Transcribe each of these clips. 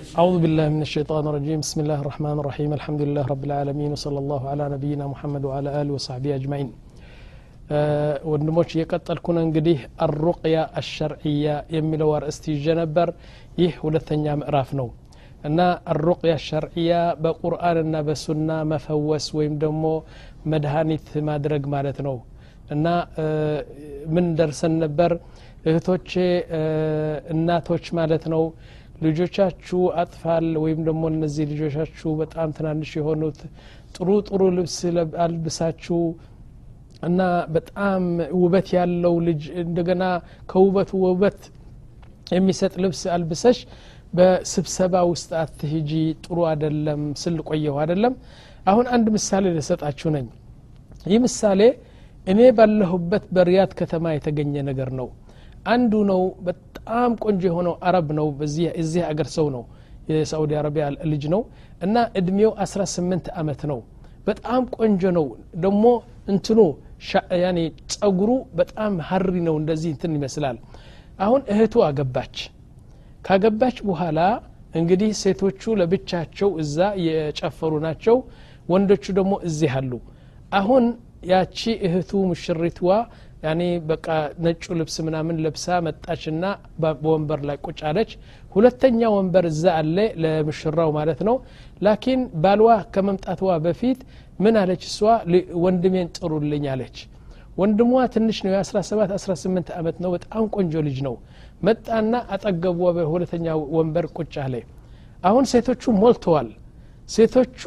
أعوذ بالله من الشيطان الرجيم بسم الله الرحمن الرحيم الحمد لله رب العالمين وصلى الله على نبينا محمد وعلى آله وصحبه أجمعين ወንድሞች እየቀጠልኩ ነው እንግዲህ አሩቅያ አሸርዕያ የሚለው አርእስት ይዤ ነበር ይህ ሁለተኛ ምዕራፍ ነው እና አሩቅያ ሸርዕያ በቁርአንና በሱና መፈወስ ወይም ደግሞ መድኃኒት ማድረግ ማለት ነው እና ምን ደርሰን ነበር እህቶቼ እናቶች ማለት ነው ልጆቻችሁ አጥፋል ወይም ደግሞ እነዚህ ልጆቻችሁ በጣም ትናንሽ የሆኑት ጥሩ ጥሩ ልብስ አልብሳችሁ እና በጣም ውበት ያለው ልጅ እንደገና ከውበቱ ውበት የሚሰጥ ልብስ አልብሰሽ በስብሰባ ውስጥ አትሂጂ። ጥሩ አደለም ስል ቆየሁ አደለም አሁን አንድ ምሳሌ ልሰጣችሁ ነኝ። ይህ ምሳሌ እኔ ባለሁበት በሪያድ ከተማ የተገኘ ነገር ነው አንዱ ነው በጣም ቆንጆ የሆነው አረብ ነው እዚህ አገር ሰው ነው የሳዑዲ አረቢያ ልጅ ነው እና እድሜው 18 አመት ነው። በጣም ቆንጆ ነው። ደግሞ እንትኑ ያኔ ጸጉሩ በጣም ሀሪ ነው። እንደዚህ እንትን ይመስላል። አሁን እህቱ አገባች። ካገባች በኋላ እንግዲህ ሴቶቹ ለብቻቸው እዛ የጨፈሩ ናቸው። ወንዶቹ ደግሞ እዚህ አሉ። አሁን ያቺ እህቱ ሙሽሪትዋ ያኔ በቃ ነጩ ልብስ ምናምን ለብሳ መጣችና በወንበር ላይ ቁጭ አለች። ሁለተኛ ወንበር እዛ አለ ለምሽራው ማለት ነው። ላኪን ባልዋ ከመምጣትዋ በፊት ምን አለች? እሷ ወንድሜን ጥሩልኝ አለች። ወንድሟ ትንሽ ነው የ17 18 ዓመት ነው። በጣም ቆንጆ ልጅ ነው። መጣና አጠገቧ በሁለተኛ ወንበር ቁጭ አለ። አሁን ሴቶቹ ሞልተዋል። ሴቶቹ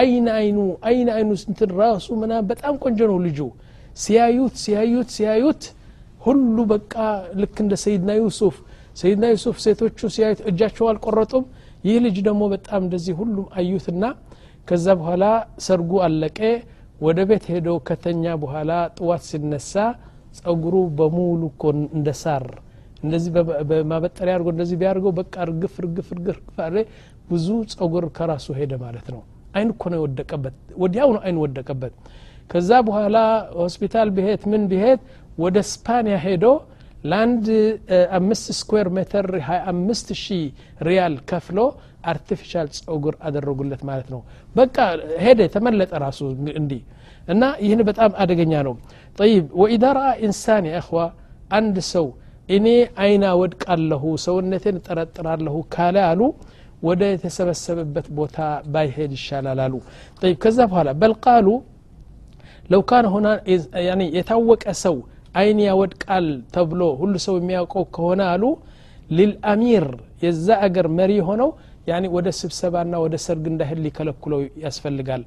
አይን አይኑ አይን አይኑ እንትን ራሱ ምና በጣም ቆንጆ ነው ልጁ ሲያዩት ሲያዩት ሲያዩት ሁሉ በቃ ልክ እንደ ሰይድና ዩሱፍ። ሰይድና ዩሱፍ ሴቶቹ ሲያዩት እጃቸው አልቆረጡም። ይህ ልጅ ደግሞ በጣም እንደዚህ ሁሉም አዩትና ከዛ በኋላ ሰርጉ አለቀ። ወደ ቤት ሄደው ከተኛ በኋላ ጥዋት ሲነሳ ጸጉሩ በሙሉ እኮ እንደ ሳር እንደዚህ በማበጠሪያ አድርጎ እንደዚህ ቢያደርገው በቃ እርግፍ እርግፍ እርግፍ ብዙ ጸጉር ከራሱ ሄደ ማለት ነው። አይን እኮ ነው የወደቀበት ወዲያው ነው አይን ወደቀበት ከዛ በኋላ ሆስፒታል ብሄት ምን ብሄት ወደ ስፓኒያ ሄዶ ለአንድ አምስት ስኩዌር ሜትር ሀያ አምስት ሺህ ሪያል ከፍሎ አርቲፊሻል ጸጉር አደረጉለት ማለት ነው በቃ ሄደ ተመለጠ ራሱ እንዲህ እና ይህን በጣም አደገኛ ነው ጠይብ ወኢዳ ረአ ኢንሳን የእኽዋ አንድ ሰው እኔ አይና ወድቃለሁ ሰውነቴን እጠረጥራለሁ ካለ አሉ ወደ የተሰበሰበበት ቦታ ባይሄድ ይሻላል አሉ ጠይብ ከዛ በኋላ በልቃሉ لو كان هنا يعني يتوق سو عين يود قال تبلو كل سو يمياقو كهونا قالوا للأمير يذا اجر مري هنا يعني ود سبسبانا ود سرق انده اللي كلكلو يسفلقال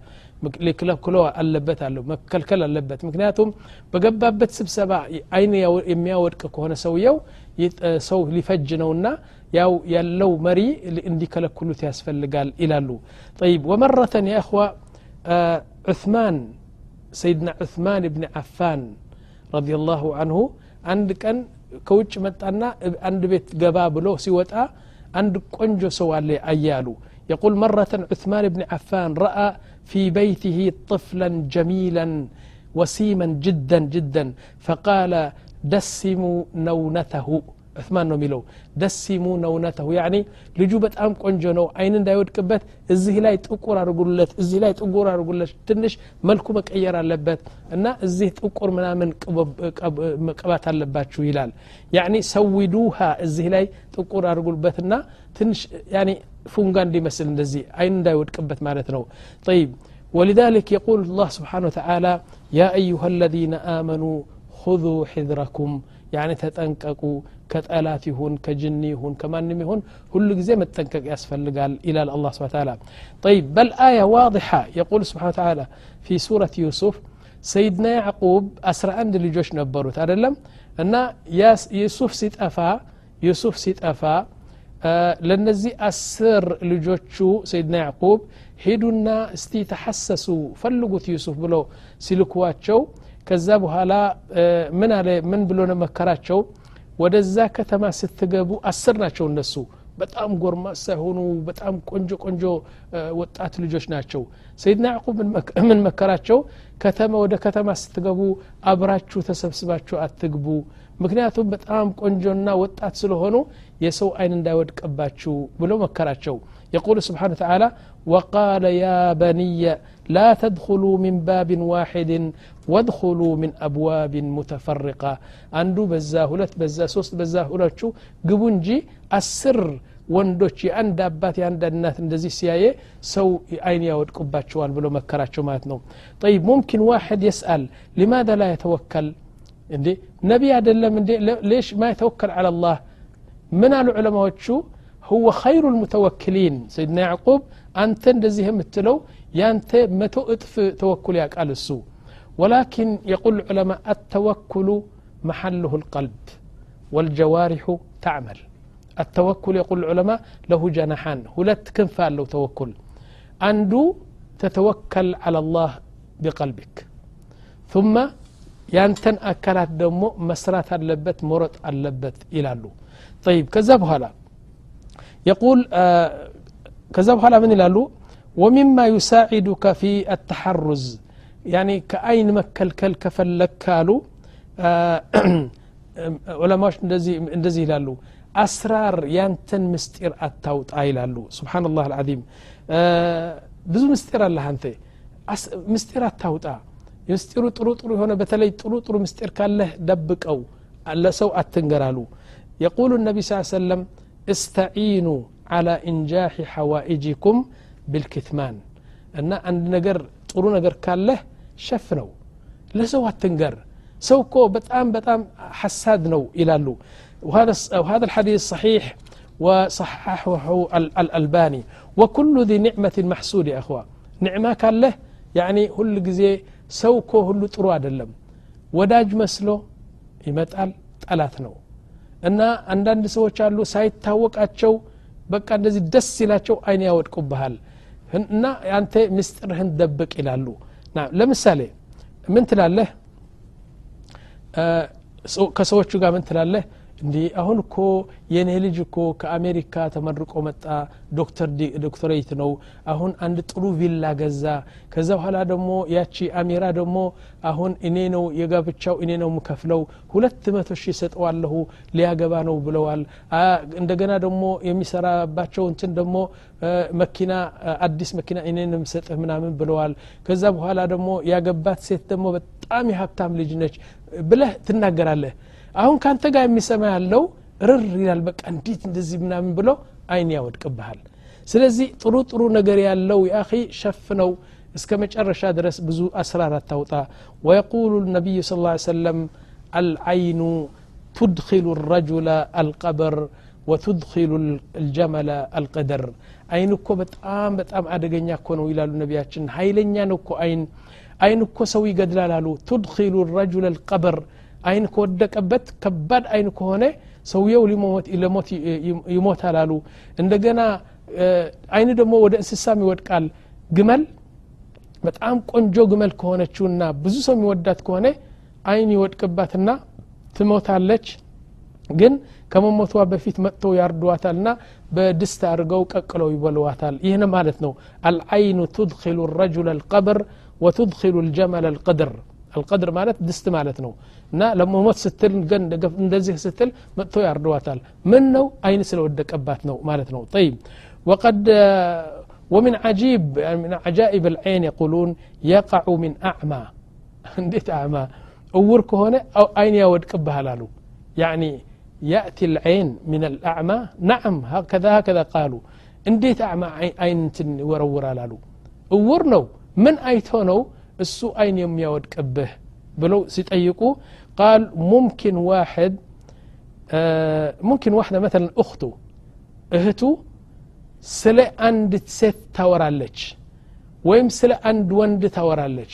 ليكلكلو اللبت قالو مكلكل اللبت مكنياتهم بقبابت أين عين يمياود كهونا سويو آه، سو لفجنونا ያው ያለው መሪ እንዲከለክሉት ያስፈልጋል ይላሉ ጠይብ ወመረተን የእኸዋ عثمان سيدنا عثمان بن عفان رضي الله عنه عند كان كوتش متانا عند بيت قباب له سوتا عند كونجو سوال ايالو يقول مرة عثمان بن عفان رأى في بيته طفلا جميلا وسيما جدا جدا فقال دسموا نونته عثمان نو دسيمو نونته يعني لجو بتام قنجو نو عين دا يودقبت ازي لاي طقور ارغولت ازي لاي طقور ارغولت تنش ملكو مقير اللبت أنا ازي طقور منامن مقبات اللباتشو يلال يعني سويدوها ازي لاي طقور تنش يعني فونغان دي مثل اندزي عين دا يودقبت معناتنو طيب ولذلك يقول الله سبحانه وتعالى يا ايها الذين امنوا خذوا حذركم يعني تتنككوا كطلات يهون كجن يهون كمان يهون كل جزء متنقق يسفلقال إلى الله سبحانه وتعالى طيب بل آية واضحة يقول سبحانه وتعالى في سورة يوسف سيدنا يعقوب أسرع عند اللي جوش نبروت أدلم أن يوسف سيتأفا يوسف سيتأفا ለነዚህ አስር ልጆቹ ሰይድና ያዕቁብ ሄዱና እስቲ ተሐሰሱ ፈልጉት ዩሱፍ ብሎ ሲልኩዋቸው ከዛ በኋላ ምን አለ ምን ብሎ መከራቸው ወደዛ ከተማ ስትገቡ አስር ናቸው እነሱ። በጣም ጎርማሳ የሆኑ በጣም ቆንጆ ቆንጆ ወጣት ልጆች ናቸው። ሰይድና ያዕቁብ ምን መከራቸው? ከተማ ወደ ከተማ ስትገቡ አብራችሁ ተሰብስባችሁ አትግቡ። ምክንያቱም በጣም ቆንጆና ወጣት ስለሆኑ የሰው አይን እንዳይወድቅባችሁ ብሎ መከራቸው። የቁሉ ስብሓን ተላ ወቃለ ያ በኒየ لا تدخلوا من باب واحد وادخلوا من أبواب متفرقة አንዱ በዛ ሁለት በዛ ሶስት በዛ ሁለቹ ግቡ እንጂ አስር ወንዶች የአንድ አባት የአንድ እናት እንደዚህ ሲያየ ሰው አይን ያወድቁባቸዋል ብሎ መከራቸው ማለት ነው طيب ممكن واحد يسأل لماذا لا يتوكل እንዴ ነቢ አይደለም እንዴ ليش ما يتوكل على الله ምን አሉ ዑለማዎቹ هو خير المتوكلين سيدنا يعقوب أنت እንደዚህ የምትለው ያንተ መቶ እጥፍ ተወኩል ያውቃል እሱ ولكن يقول العلماء التوكل محله القلب والجوارح تعمل التوكل يقول العلماء له جناحان هلت كنف له توكل أندو تتوكل على الله بقلبك ثم ያንተን አካላት ደግሞ መስራት አለበት መሮጥ አለበት ይላሉ طيب ከዛ በኋላ يقول ከዛ በኋላ ምን ይላሉ ومما يساعدك في التحرز يعني كأين መከልከል ከፈለግ ካሉ ዑለማዎች እንደዚህ ይላሉ አስራር ያንተን ምስጢር አታውጣ ይላሉ ስብሓን ላህ አልዓዚም ብዙ ምስጢር አለህ አንተ ምስጢር አታውጣ ምስጢሩ ጥሩ ጥሩ የሆነ በተለይ ጥሩ ጥሩ ምስጢር ካለህ ደብቀው ለሰው አትንገራሉ የቁሉ ነቢ ስ ሰለም እስተዒኑ على إنجاح حوائجكم بالكتمان እና አንድ ነገር ጥሩ ነገር ካለህ ሸፍነው ለሰው አትንገር ሰው እኮ በጣም በጣም ሐሳድ ነው ይላሉ وهذا الحديث صحيح وصححه الألباني وكل ذي نعمة محسود يا أخوة نعمة كان له يعني كل ጊዜ ሰው እኮ ሁሉ ጥሩ አይደለም ወዳጅ መስሎ ይመጣል ጠላት ነው እና አንዳንድ ሰዎች አሉ ሳይታወቃቸው በቃ እንደዚህ ደስ ይላቸው አይን ያወድቁብሃል እና አንተ ምስጢርህን ደብቅ ይላሉ ለምሳሌ ምን ትላለህ ከሰዎቹ ጋር ምን ትላለህ እንዲህ አሁን እኮ የኔ ልጅ እኮ ከአሜሪካ ተመርቆ መጣ። ዶክተሬት ነው። አሁን አንድ ጥሩ ቪላ ገዛ። ከዛ በኋላ ደግሞ ያቺ አሚራ ደግሞ አሁን እኔ ነው የጋብቻው እኔ ነው ምከፍለው ሁለት መቶ ሺህ ሰጠዋለሁ ሊያገባ ነው ብለዋል። እንደገና ደግሞ የሚሰራባቸው እንትን ደግሞ መኪና አዲስ መኪና እኔ ነው የምሰጥህ ምናምን ብለዋል። ከዛ በኋላ ደግሞ ያገባት ሴት ደግሞ በጣም የሀብታም ልጅ ነች ብለህ ትናገራለህ አሁን ካንተ ጋር የሚሰማ ያለው ርር ይላል በቃ እንዴት እንደዚህ ምናምን ብሎ አይን ያወድቅብሃል ስለዚህ ጥሩ ጥሩ ነገር ያለው የአኺ ሸፍነው እስከ መጨረሻ ድረስ ብዙ አስራር አታውጣ ወየቁሉ ነቢዩ ስ ሰለም አልዓይኑ تدخل الرجل القبر وتدخل الجمل القدر አይን እኮ በጣም በጣም አደገኛ እኮ ነው ይላሉ ነቢያችን ሀይለኛ ነው እኮ አይን አይን እኮ ሰው ይገድላል አሉ ትድኪሉ ረጁል አልቀበር አይን ከወደቀበት ከባድ አይን ከሆነ ሰውየው ይሞታል አሉ። እንደገና አይን ደግሞ ወደ እንስሳም ይወድቃል። ግመል በጣም ቆንጆ ግመል ከሆነችውና ብዙ ሰው የሚወዳት ከሆነ አይን ይወድቅባትና ትሞታለች። ግን ከመሞቷ በፊት መጥተው ያርዷታልና በድስት አድርገው ቀቅለው ይበልዋታል ይህን ማለት ነው። አልአይኑ ትድኪሉ ረጁል አልቀብር ወትድኪሉ ልጀመል አልቅድር አልቀድር ማለት ድስት ማለት ነው እና ለመሞት ስትል እንደዚህ ስትል መጥቶ ያርደዋታል ምን ነው አይን ስለወደቀባት ነው ማለት ነው طيب وقد ومن عجيب من عجائب العين يقولون يقع من أعمى እንዴት አዕማ እውር ከሆነ አይን ያወድቅብሃል አሉ يعني يأتي العين من الأعمى نعم هكذا هكذا قالوا እንዴት አዕማ አይን እንትን ይወረውራል አሉ እውር ነው ምን አይቶ ነው እሱ አይን የሚያወድቅብህ ብለው ሲጠይቁ ቃል ሙምኪን ዋሕድ ሙምኪን ዋሕደ መተላ እኽቱ እህቱ ስለ አንዲት ሴት ታወራለች ወይም ስለ አንድ ወንድ ታወራለች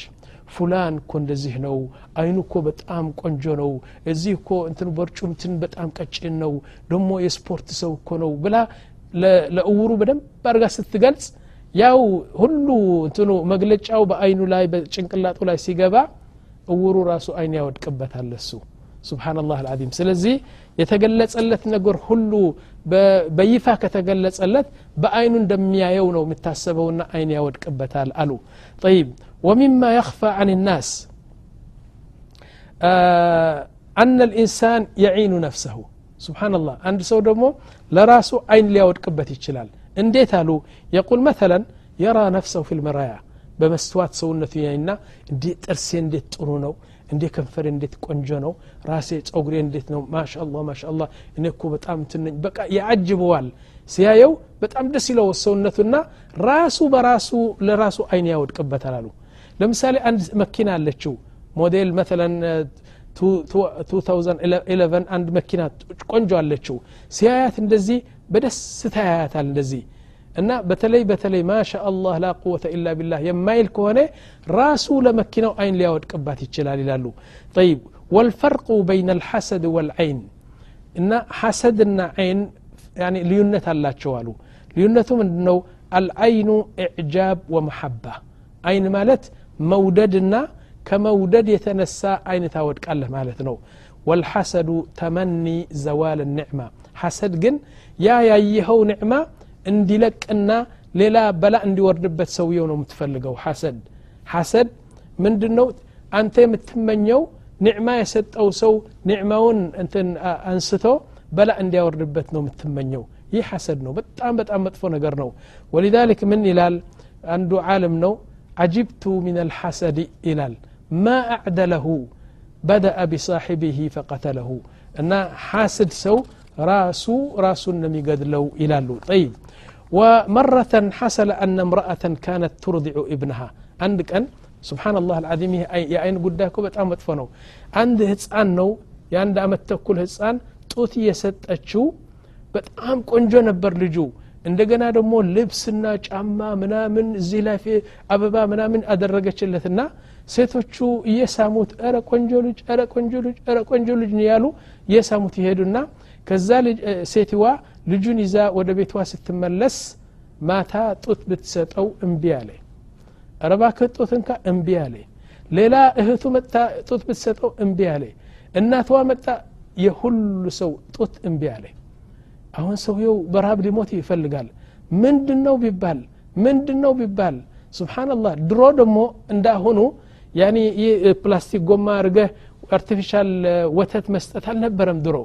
ፉላን እኮ እንደዚህ ነው አይኑ እኮ በጣም ቆንጆ ነው እዚህ እኮ እንትን በርጩምትን በጣም ቀጭን ነው ደግሞ የስፖርት ሰው እኮ ነው ብላ ለእውሩ በደንብ አርጋ ስትገልጽ ያው ሁሉ እንትኑ መግለጫው በአይኑ ላይ በጭንቅላጡ ላይ ሲገባ እውሩ ራሱ አይን ያወድቅበታል እሱ ስብናላህ አልዓዚም ስለዚህ የተገለጸለት ነገር ሁሉ በይፋ ከተገለጸለት በአይኑ እንደሚያየው ነው የምታሰበውና አይን ያወድቅበታል አሉ ጠይብ ወሚማ የኽፋ አን ናስ አነ ልኢንሳን የዒኑ ነፍሰሁ ስብናላህ አንድ ሰው ደግሞ ለራሱ አይን ሊያወድቅበት ይችላል እንዴት አሉ የቁል መተለን የራ ነፍሰው ፊ ልመራያ በመስተዋት ሰውነቱ ያይና እንዴ ጥርሴ እንዴት ጥሩ ነው እንዴ ከንፈሬ እንዴት ቆንጆ ነው ራሴ ጸጉሬ እንዴት ነው ማሻአላ ማሻአላ እኔ እኮ በጣም ትነኝ በቃ ያጅበዋል ሲያየው በጣም ደስ ይለው ሰውነቱና ራሱ በራሱ ለራሱ አይን ያወድቅበታል አሉ ለምሳሌ አንድ መኪና አለችው ሞዴል መተለን 2011 አንድ መኪና ቆንጆ አለችው ሲያያት እንደዚህ በደስታ ያያታል እንደዚህ እና በተለይ በተለይ ማሻ አላህ ላ ቁወተ ኢላ ቢላህ የማይል ከሆነ ራሱ ለመኪናው አይን ሊያወድቅባት ይችላል ይላሉ ጠይብ ወልፈርቁ በይነ ልሐሰድ ወልዐይን እና ሐሰድና አይን ልዩነት አላቸው አሉ ልዩነቱ ምንድ ነው አልአይኑ ኢዕጃብ ወመሐባ አይን ማለት መውደድና ከመውደድ የተነሳ አይን ታወድቃለህ ማለት ነው ወልሐሰዱ ተመኒ ዘዋል ኒዕማ ሐሰድ ግን ያ ያየኸው ኒዕማ እንዲለቅና ሌላ በላ እንዲወርድበት ሰውየው ነው የምትፈልገው ሐሰድ ሐሰድ ምንድን ነው አንተ የምትመኘው ኒዕማ የሰጠው ሰው ኒዕማውን እንትን አንስቶ በላ እንዲያወርድበት ነው የምትመኘው ይህ ሐሰድ ነው በጣም በጣም መጥፎ ነገር ነው ወሊዛሊክ ምን ይላል አንዱ ዓለም ነው አጅብቱ ምን አልሐሰድ ይላል ማ አዕደለሁ በደአ ቢሳሒቢህ ፈቀተለሁ እና ሐስድ ሰው ራሱ ራሱን ነው የሚገድለው ይላሉ ጠይብ ومرة حصل أن امرأة كانت ترضع ابنها عند كان سبحان الله العظيم يا أين قداكو بتام مطفنو عند هتسان نو የአንድ አመት ተኩል ህፃን ጡት እየሰጠችው በጣም ቆንጆ ነበር ልጁ እንደገና ደግሞ ልብስና ጫማ ምናምን እዚህ ላይ አበባ ምናምን አደረገችለትና ሴቶቹ እየሳሙት ረ ቆንጆ ልጅ ረ ቆንጆ ልጅ ረ ቆንጆ ልጅ ያሉ እየሳሙት ይሄዱና ከዛ ሴትዋ ልጁን ይዛ ወደ ቤቷ ስትመለስ ማታ ጡት ብትሰጠው እምቢ አለ ረባክህ ጡት እንካ እምቢ አለ ሌላ እህቱ መጣ ጡት ብትሰጠው እምቢ አለ እናትዋ መጣ የሁሉ ሰው ጡት እምቢ አለ አሁን ሰውየው በረሃብ ሊሞት ይፈልጋል ምንድን ነው ቢባል ምንድን ነው ቢባል ስብሓንላህ ድሮ ደግሞ እንዳሁኑ ያኒ ይህ ፕላስቲክ ጎማ አድርገህ አርቲፊሻል ወተት መስጠት አልነበረም ድሮ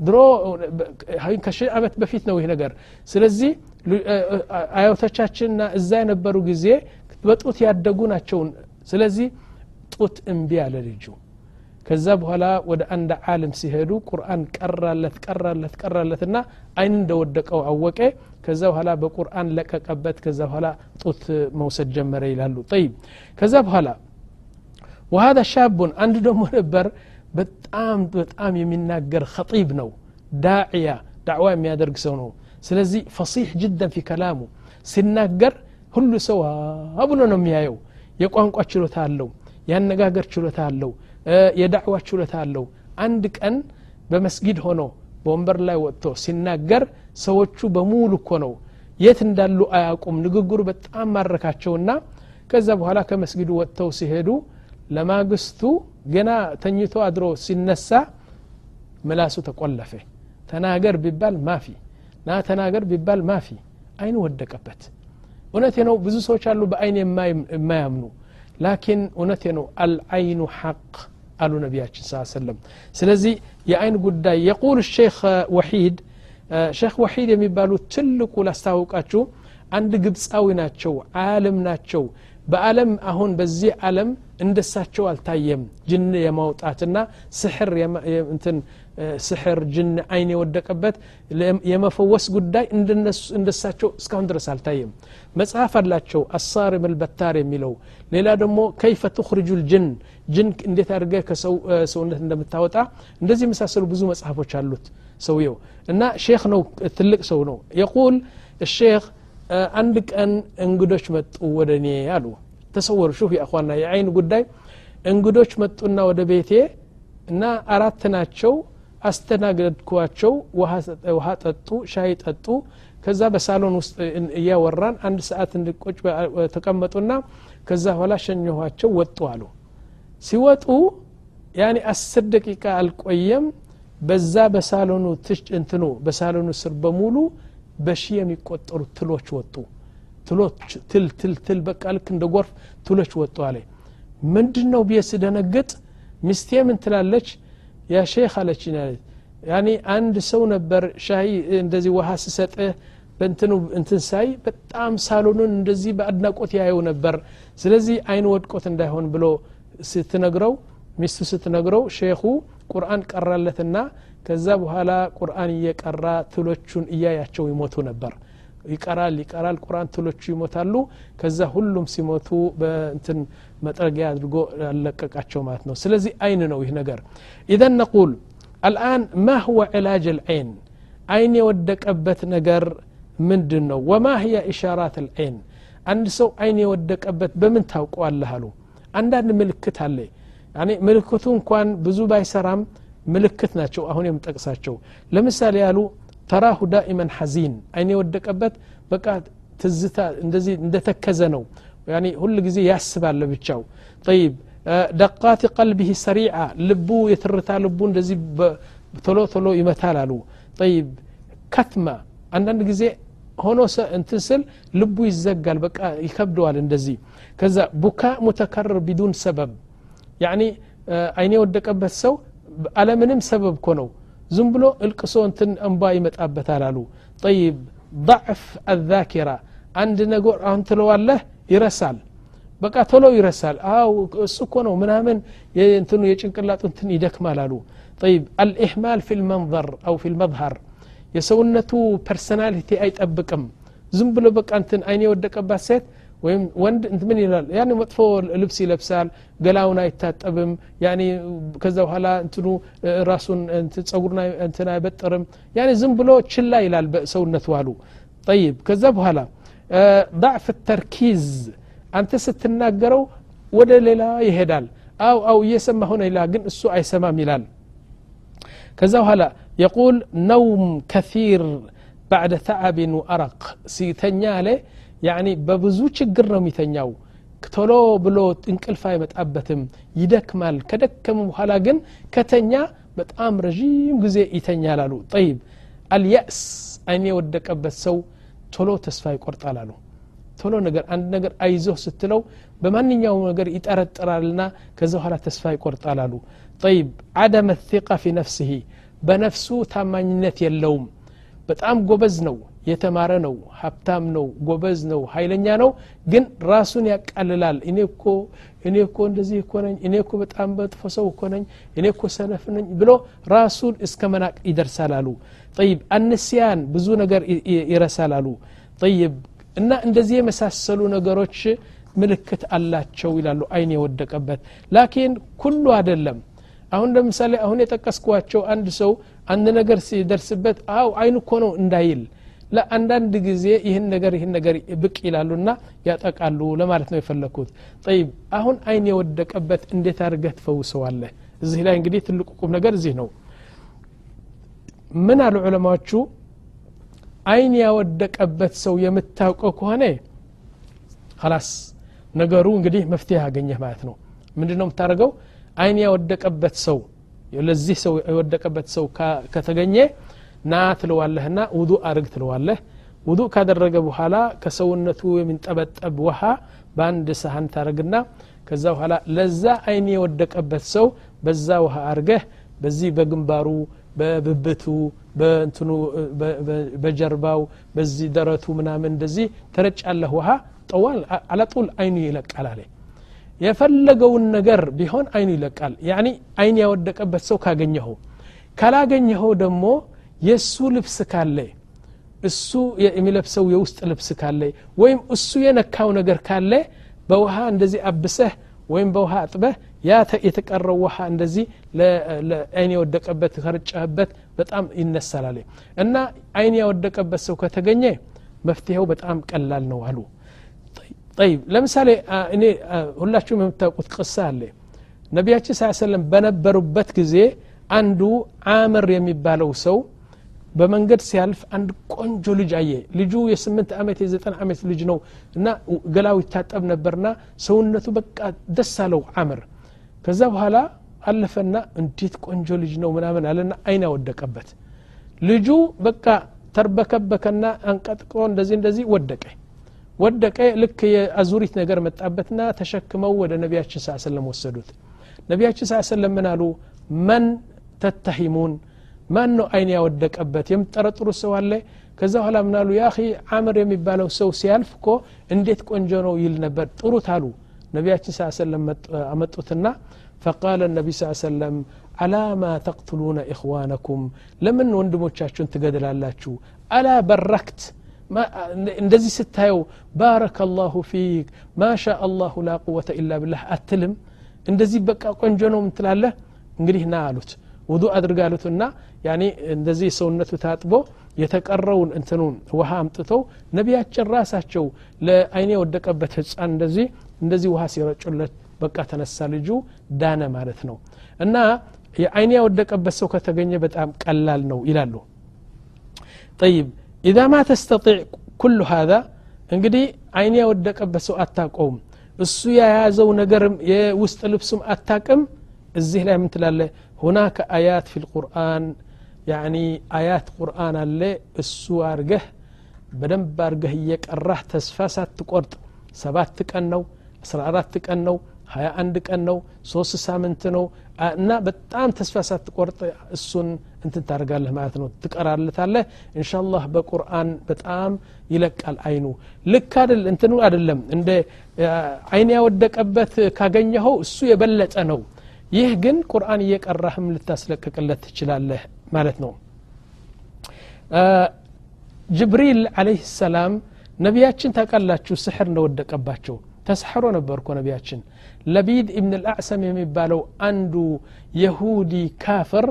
ድሮ ከሺህ ዓመት በፊት ነው ይህ ነገር ስለዚህ አያቶቻችንና እዛ የነበሩ ጊዜ በጡት ያደጉ ናቸው ስለዚህ ጡት እምቢ አለ ልጁ ከዛ በኋላ ወደ አንድ ዓለም ሲሄዱ ቁርአን ቀራለት ቀራለት ቀራለት ና አይን እንደወደቀው አወቀ ከዛ በኋላ በቁርአን ለቀቀበት ከዛ በኋላ ጡት መውሰድ ጀመረ ይላሉ ጠይብ ከዛ በኋላ وهذا شاب አንድ ደግሞ ነበር በጣም በጣም የሚናገር ኸጢብ ነው ዳዕያ ዳዕዋ የሚያደርግ ሰው ነው ስለዚህ ፈሲሕ ጅደን ፊ ከላሙ ሲናገር ሁሉ ሰው ብሎ ነው የሚያየው የቋንቋ ችሎታ አለው የአነጋገር ችሎታ አለው የዳዕዋ ችሎታ አለው አንድ ቀን በመስጊድ ሆኖ በወንበር ላይ ወጥቶ ሲናገር ሰዎቹ በሙሉ እኮ ነው የት እንዳሉ አያውቁም ንግግሩ በጣም ማረካቸውና ከዛ በኋላ ከመስጊዱ ወጥተው ሲሄዱ ለማግስቱ ገና ተኝቶ አድሮ ሲነሳ ምላሱ ተቆለፈ ተናገር ቢባል ማፊ ና ተናገር ቢባል ማፊ አይኑ ወደቀበት እውነቴ ነው ብዙ ሰዎች አሉ በአይን የማያምኑ ላኪን እውነቴ ነው አልአይኑ ሐቅ አሉ ነቢያችን ስ ሰለም ስለዚህ የአይን ጉዳይ የቁል ሼክ ወሒድ ሼክ ወሒድ የሚባሉ ትልቁ ላስታውቃችሁ አንድ ግብፃዊ ናቸው አለም ናቸው በአለም አሁን በዚህ አለም እንደሳቸው አልታየም ጅን የማውጣትና ስሕር እንትን ስሕር ጅን አይን የወደቀበት የመፈወስ ጉዳይ እንደሳቸው እስካሁን ድረስ አልታየም መጽሐፍ አላቸው አሳሪም ልበታር የሚለው ሌላ ደግሞ ከይፈ ትኽርጁ ልጅን ጅን እንዴት አድርገ ከሰው ሰውነት እንደምታወጣ እንደዚህ የመሳሰሉ ብዙ መጽሐፎች አሉት ሰውየው እና ሼክ ነው ትልቅ ሰው ነው የቁል ሼክ አንድ ቀን እንግዶች መጡ ወደ እኔ አሉ ተሰወሩ። ሹፍ የአኳና የአይን ጉዳይ እንግዶች መጡና ወደ ቤቴ እና አራት ናቸው። አስተናገድኳቸው። ውሃ ጠጡ ሻይ ጠጡ። ከዛ በሳሎን ውስጥ እያወራን አንድ ሰዓት እንድቆጭ ተቀመጡና ከዛ በኋላ ሸኘኋቸው ወጡ አሉ። ሲወጡ ያኔ አስር ደቂቃ አልቆየም። በዛ በሳሎኑ ትሽ እንትኑ በሳሎኑ ስር በሙሉ በሺ የሚቆጠሩ ትሎች ወጡ ትሎች ትል ትል ትል በቃ ልክ እንደ ጎርፍ ትሎች ወጡ አለ። ምንድን ነው ብዬ ስደነግጥ? ሚስቴ ምን ትላለች? ያ ሼክ አለችኝ ያኒ አንድ ሰው ነበር ሻሂ እንደዚህ ውሃ ስሰጥህ በእንትኑ እንትን ሳይ በጣም ሳሎኑን እንደዚህ በአድናቆት ያየው ነበር። ስለዚህ አይን ወድቆት እንዳይሆን ብሎ ስትነግረው ሚስቱ ስትነግረው ሼኹ ቁርአን ቀራለትና ከዛ በኋላ ቁርአን እየቀራ ትሎቹን እያያቸው ይሞቱ ነበር ይቀራል ይቀራል። ቁርአን ትሎቹ ይሞታሉ። ከዛ ሁሉም ሲሞቱ በእንትን መጥረጊያ አድርጎ ያለቀቃቸው ማለት ነው። ስለዚህ አይን ነው ይህ ነገር። ኢዘን ነቁል አልአን ማ ሁወ ዕላጅ ልዐይን አይን የወደቀበት ነገር ምንድን ነው ወማ ህየ ኢሻራት ልዐይን አንድ ሰው አይን የወደቀበት በምን ታውቀዋለህ አሉ። አንዳንድ ምልክት አለ። ምልክቱ እንኳን ብዙ ባይሰራም ምልክት ናቸው አሁን የምጠቅሳቸው። ለምሳሌ ያሉ ተራሁ ዳኢመን ሐዚን አይን የወደቀበት በቃ ትዝታ እንደዚህ እንደተከዘ ነው ያኔ ሁል ጊዜ ያስባል ለብቻው ጠይብ ደቃት ቀልቢህ ሰሪዓ ልቡ የትርታ ልቡ እንደዚህ ቶሎ ቶሎ ይመታል አሉ ጠይብ ከትማ አንዳንድ ጊዜ ሆኖ እንትን ስል ልቡ ይዘጋል በቃ ይከብደዋል እንደዚህ ከዛ ቡካ ሙተከረር ቢዱን ሰበብ ያኒ አይኔ የወደቀበት ሰው አለምንም ሰበብ ኮ ነው ዝም ብሎ እልቅሶ እንትን እንባ ይመጣበታል አሉ ጠይብ ضعፍ አذاኪራ አንድ ነገር አሁን ትለዋለህ ይረሳል በቃ ቶሎ ይረሳል አው እሱ እኮ ነው ምናምን እንትኑ የጭንቅላጡ እንትን ይደክማል አሉ ጠይብ አልኢህማል ፊ ልመንظር አው ፊ ልመظሃር የሰውነቱ ፐርሰናሊቲ አይጠብቅም ዝም ብሎ በቃ እንትን አይን የወደቀባት ሴት ወይም ወንድ ምን ይላል ያን መጥፎ ልብስ ይለብሳል ገላውን አይታጠብም ያኔ ከዛ በኋላ እንትኑ ራሱን ጸጉሩን እንትን አይበጥርም ያኔ ዝም ብሎ ችላ ይላል ሰውነቱ አሉ ጠይብ ከዛ በኋላ ضعፍ ተርኪዝ አንተ ስትናገረው ወደ ሌላ ይሄዳል አው አው እየሰማ ሆነ ይላ ግን እሱ አይሰማም ይላል ከዛ በኋላ የቁል ነውም ከፊር ባዕደ ተዓብን ወአረቅ ሲተኛ አለ ያኒ በብዙ ችግር ነው የሚተኛው። ቶሎ ብሎ እንቅልፍ አይመጣበትም ይደክማል። ከደከመ በኋላ ግን ከተኛ በጣም ረዥም ጊዜ ይተኛል አሉ። ጠይብ አልያእስ አይኔ የወደቀበት ሰው ቶሎ ተስፋ ይቆርጣል አሉ። ቶሎ ነገር አንድ ነገር አይዞህ ስትለው በማንኛውም ነገር ይጠረጥራልና ከዛ በኋላ ተስፋ ይቆርጣል አሉ። ጠይብ አደመ ثቃ ፊ ነፍስህ በነፍሱ ታማኝነት የለውም። በጣም ጎበዝ ነው የተማረ ነው ሀብታም ነው ጎበዝ ነው ኃይለኛ ነው ግን ራሱን ያቃልላል። እኔ እኮ እኔ እኮ እንደዚህ እኮ ነኝ እኔ እኮ በጣም መጥፎ ሰው እኮ ነኝ እኔ እኮ ሰነፍ ነኝ ብሎ ራሱን እስከ መናቅ ይደርሳል አሉ። ጠይብ አንስያን ብዙ ነገር ይረሳል አሉ። ጠይብ እና እንደዚህ የመሳሰሉ ነገሮች ምልክት አላቸው ይላሉ አይን የወደቀበት። ላኪን ኩሉ አይደለም። አሁን ለምሳሌ አሁን የጠቀስኳቸው አንድ ሰው አንድ ነገር ሲደርስበት አው አይን እኮ ነው እንዳይል ለአንዳንድ ጊዜ ይህን ነገር ይህን ነገር ብቅ ይላሉና ያጠቃሉ ለማለት ነው የፈለግኩት ጠይብ አሁን አይን የወደቀበት እንዴት አድርገህ ትፈውሰዋለህ? እዚህ ላይ እንግዲህ ትልቁ ቁም ነገር እዚህ ነው። ምን አሉ ዑለማዎቹ? አይን ያወደቀበት ሰው የምታውቀው ከሆነ ላስ ነገሩ እንግዲህ መፍትሄ ያገኘህ ማለት ነው። ምንድ ነው የምታደርገው? አይን ያወደቀበት ሰው ለዚህ ሰው የወደቀበት ሰው ከተገኘ ና ትለዋለህና ውዱ አርግ ትለዋለህ። ውዱ ካደረገ በኋላ ከሰውነቱ የሚንጠበጠብ ውሃ በአንድ ሳህን ታደርግና ከዛ በኋላ ለዛ አይን የወደቀበት ሰው በዛ ውሃ አርገህ በዚህ በግንባሩ በብብቱ በእንትኑ በጀርባው በዚህ ደረቱ ምናምን እንደዚህ ተረጫለህ ውሃ ጠዋል አለጡል አይኑ ይለቃል አለ። የፈለገውን ነገር ቢሆን አይኑ ይለቃል። ያኒ አይን ያወደቀበት ሰው ካገኘኸው ካላገኘኸው ደግሞ የእሱ ልብስ ካለ እሱ የሚለብሰው የውስጥ ልብስ ካለ ወይም እሱ የነካው ነገር ካለ በውሃ እንደዚህ አብሰህ ወይም በውሃ አጥበህ ያ የተቀረው ውሃ እንደዚህ ለአይን የወደቀበት ከርጫህበት በጣም ይነሳላል። እና አይን ያወደቀበት ሰው ከተገኘ መፍትሄው በጣም ቀላል ነው አሉ። ጠይብ ለምሳሌ እኔ ሁላችሁም የምታውቁት ቅሳ አለ። ነቢያችን ስ ሰለም በነበሩበት ጊዜ አንዱ አምር የሚባለው ሰው በመንገድ ሲያልፍ አንድ ቆንጆ ልጅ አየ ልጁ የስምንት ዓመት የዘጠና ዓመት ልጅ ነው እና ገላው ይታጠብ ነበርና ሰውነቱ በቃ ደስ አለው አምር ከዛ በኋላ አለፈና እንዴት ቆንጆ ልጅ ነው ምናምን አለና አይን ያወደቀበት ልጁ በቃ ተርበከበከና አንቀጥቅጦ እንደዚህ እንደዚህ ወደቀ ወደቀ ልክ የአዙሪት ነገር መጣበትና ተሸክመው ወደ ነቢያችን ስ ሰለም ወሰዱት ነቢያችን ስ ሰለም ምን አሉ መን ተተሂሙን ማን ነው አይን ያወደቀበት የምጠረጥሩ ሰው አለ ከዛ በኋላ ምናሉ ያ አምር የሚባለው ሰው ሲያልፍ እኮ እንዴት ቆንጆ ነው ይል ነበር ጥሩት አሉ ነቢያችን ስ ሰለም አመጡትና ፈቃለ ነቢ ስ ሰለም አላ ማ ተቅትሉነ ኢኽዋነኩም ለምን ወንድሞቻችሁን ትገድላላችሁ አላ በረክት እንደዚህ ስታየው ባረከ ላሁ ፊክ ማሻ አላሁ ላ ቁወተ ኢላ ብላህ አትልም እንደዚህ በቃ ቆንጆ ነው ምትላለህ እንግዲህ ና አሉት ውዱ አድርጋ አሉትና ያኔ እንደዚህ ሰውነቱ ታጥቦ የተቀረውን እንትኑን ውሃ አምጥተው ነቢያችን ራሳቸው ለአይኔ የወደቀበት ህፃን እንደዚህ እንደዚህ ውሃ ሲረጩለት በቃ ተነሳ ልጁ ዳነ ማለት ነው። እና የአይኔ ያወደቀበት ሰው ከተገኘ በጣም ቀላል ነው ይላሉ። ጠይብ ኢዛ ማ ተስተጢዕ ኩሉ ሃذا እንግዲህ አይኔ ያወደቀበት ሰው አታቀውም እሱ የያዘው ነገርም የውስጥ ልብሱም አታቅም እዚህ ላይ ምን ትላለ ሁናከ አያት ፊ ልቁርአን ያኒ አያት ቁርአን አለ እሱ አርገህ በደንብ አርገህ እየቀራህ ተስፋ ሳትቆርጥ ሰባት ቀን ነው አስራ አራት ቀን ነው ሀያ አንድ ቀን ነው ሶስት ሳምንት ነው እና በጣም ተስፋ ሳትቆርጥ እሱን እንትን ታደርጋለህ ማለት ነው ትቀራለታለህ እንሻላህ በቁርአን በጣም ይለቃል አይኑ ልክ አደል እንትኑ አደለም እንደ አይን ያወደቀበት ካገኘኸው እሱ የበለጠ ነው ይህ ግን ቁርአን እየቀራህም ልታስለቅቅለት ትችላለህ ማለት ነው። ጅብሪል አለይህ ሰላም ነቢያችን ታውቃላችሁ ስሕር እንደወደቀባቸው። ተሰሕሮ ነበር እኮ ነቢያችን። ለቢድ ኢብን ልአዕሰም የሚባለው አንዱ የሁዲ ካፍር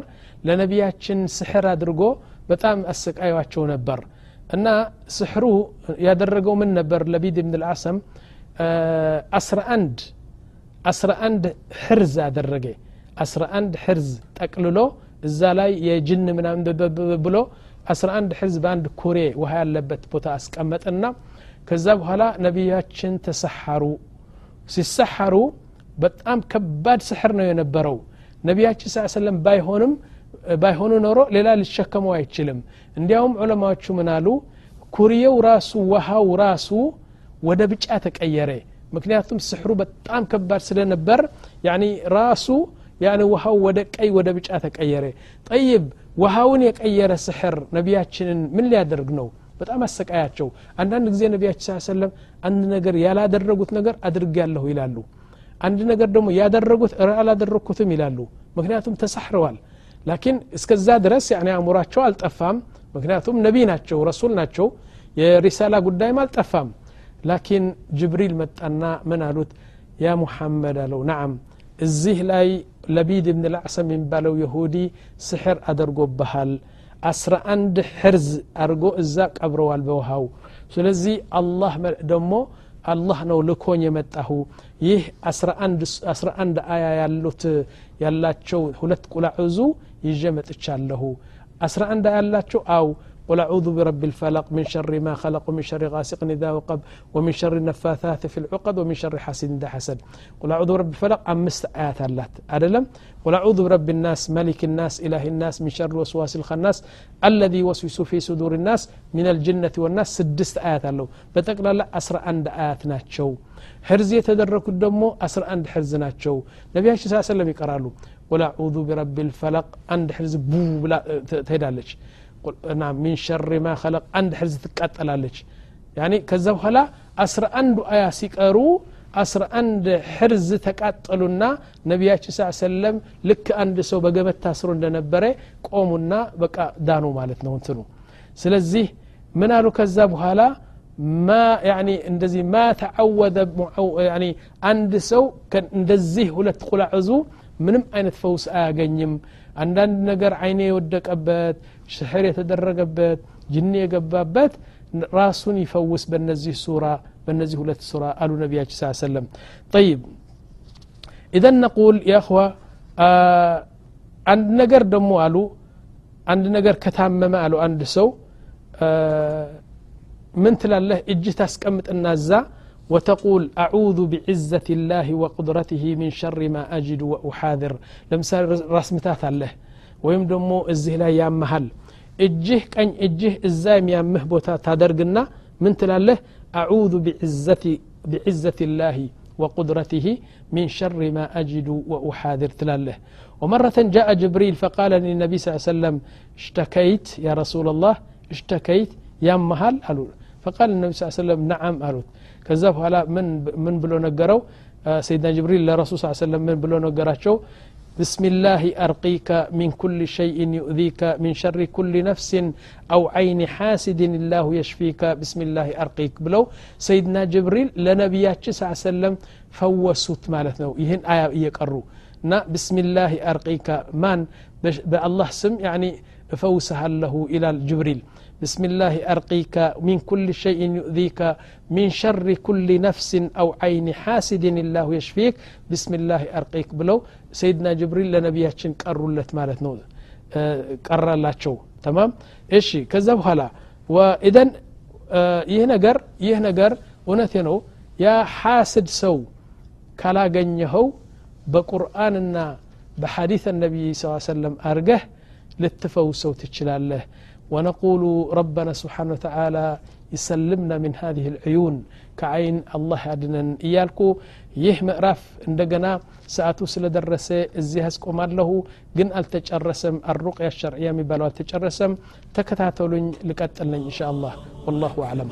ለነቢያችን ስሕር አድርጎ በጣም አሰቃዩቸው ነበር። እና ስሕሩ ያደረገው ምን ነበር? ለቢድ ኢብን ልአዕሰም አስራ አንድ አስራ አንድ ሕርዝ አደረገ። አስራ አንድ ሕርዝ ጠቅልሎ እዛ ላይ የጅን ምናምን ብሎ አስራ አንድ ሕርዝ በአንድ ኩሬ ውሃ ያለበት ቦታ አስቀመጠና ከዛ በኋላ ነቢያችን ተሰሐሩ። ሲሰሐሩ በጣም ከባድ ስሕር ነው የነበረው። ነቢያችን ስ ሰለም ባይሆንም ባይሆኑ ኖሮ ሌላ ሊሸከመው አይችልም። እንዲያውም ዑለማዎቹ ምን አሉ? ኩርየው ራሱ ውሃው ራሱ ወደ ብጫ ተቀየረ ምክንያቱም ስሕሩ በጣም ከባድ ስለነበር ያኒ ራሱ ያኒ ውሃው ወደ ቀይ ወደ ብጫ ተቀየረ ጠይብ ውሃውን የቀየረ ስሕር ነቢያችንን ምን ሊያደርግ ነው በጣም አሰቃያቸው አንዳንድ ጊዜ ነቢያችን ስ ሰለም አንድ ነገር ያላደረጉት ነገር አድርግ ያለሁ ይላሉ አንድ ነገር ደግሞ ያደረጉት አላደረግኩትም ይላሉ ምክንያቱም ተሳሕረዋል ላኪን እስከዛ ድረስ ያኔ አእምሯቸው አልጠፋም ምክንያቱም ነቢ ናቸው ረሱል ናቸው የሪሳላ ጉዳይም አልጠፋም ላኪን ጅብሪል መጣና ምን አሉት ያ ሙሐመድ አለው ናዓም እዚህ ላይ ለቢድ ብን ልዕሰም የሚባለው የሁዲ ስሕር አደርጎብሃል አስራ አንድ ሕርዝ አድርጎ እዛ ቀብረዋል በውሃው ስለዚህ አላህ ደግሞ አላህ ነው ልኮኝ የመጣሁ ይህ አስራ አንድ አያ ያሉት ያላቸው ሁለት ቁላዕዙ ይዤ መጥቻለሁ አስራ አንድ አያ ያላቸው አው قل أعوذ برب الفلق من شر ما خلق ومن شر غاسق إذا وقب ومن شر النفاثات في العقد ومن شر حاسد إذا حسد. قل أعوذ برب الفلق أمست آيات اللات؟ أدلم قل أعوذ برب الناس ملك الناس إله الناس من شر وسواس الخناس الذي يوسوس في صدور الناس من الجنة والناس. سدست آيات الله بتقلا لا أسرع عند آيات ناتشو حرز يتدرك الدمو أسرع عند حرز ناتشو نبي صلى الله عليه وسلم يقرأ قل أعوذ برب الفلق قلنا من شر ما خلق عند حرز تقاتل يعني كذا بحالا أسر عند ايا سيقرو أسر عند حرز تقاتلنا نبيات صلى الله عليه وسلم لك عند سو بغبت تاسرو اند نبره قومنا بقى دانو مالت نو انتو سلازي منالو كذا بحالا ما يعني اندزي ما تعود يعني عند سو كان اندزي ولا تقول عزو منم أين فوس آغنيم. آه አንዳንድ ነገር አይኔ የወደቀበት ስሕር የተደረገበት ጅኒ የገባበት ራሱን ይፈውስ በነዚህ ሱራ በነዚህ ሁለት ሱራ አሉ ነቢያችን ስ ሰለም ጠይብ ኢዘን ነቁል የእኽዋ አንድ ነገር ደግሞ አሉ አንድ ነገር ከታመመ አሉ አንድ ሰው ምን ትላለህ እጅህ ታስቀምጥና እዛ وتقول أعوذ بعزة الله وقدرته من شر ما أجد وأحاذر لمثال رسمتات الله ወይም ደግሞ እዚህ ላይ ያመሃል እጅህ ቀኝ እጅህ እዛ የሚያምህ ቦታ ታደርግና ምን ትላለህ አዑዙ ቢዕዘት ላህ وقدرته من شر ما أجد وأحاذر تلاله ومرة جاء جبريل فقال للنبي صلى الله عليه وسلم اشتكيت يا رسول الله اشتكيت يا مهل قالوا فقال النبي صلى الله عليه وسلم نعم قالوا ከዛ በኋላ ምን ብሎ ነገረው? ሰይድና ጅብሪል ለረሱል عليه وسلم ምን ብሎ ነገራቸው? بسم الله أرقيك من كل شيء يؤذيك من شر كل نفس أو عين حاسد الله يشفيك بسم الله أرقيك بلو سيدنا جبريل لنبيات صلى سلم فوسوت مالتنا يهن آية يقروا نا بسم الله أرقيك من بالله سم يعني فوسها له إلى جبريل بسم الله أرقيك من كل شيء يؤذيك من شر كل نفس أو عين حاسد الله يشفيك. بسم الله أرقيك بلو سيدنا جبريل لنبيه چن قرر لت مالت نوز قرر لاتشو تمام إيشي كذا هلا وإذن يهنجر يهنجر ونثنو يا حاسد سو كلا جنيهو بقرآننا بحديث النبي صلى الله عليه وسلم أرجه للتفوس وتشلال له ونقول ربنا سبحانه وتعالى يسلمنا من هذه العيون كعين الله أدنن إيالكو ይህ ምዕራፍ እንደገና ሰዓቱ ስለደረሰ እዚህ አስቆማለሁ ግን አልተጨረሰም አሩቅያ ሸርዕያ የሚባለው አልተጨረሰም ተከታተሉኝ ልቀጥል ነኝ እንሻ አላህ ወላሁ አለም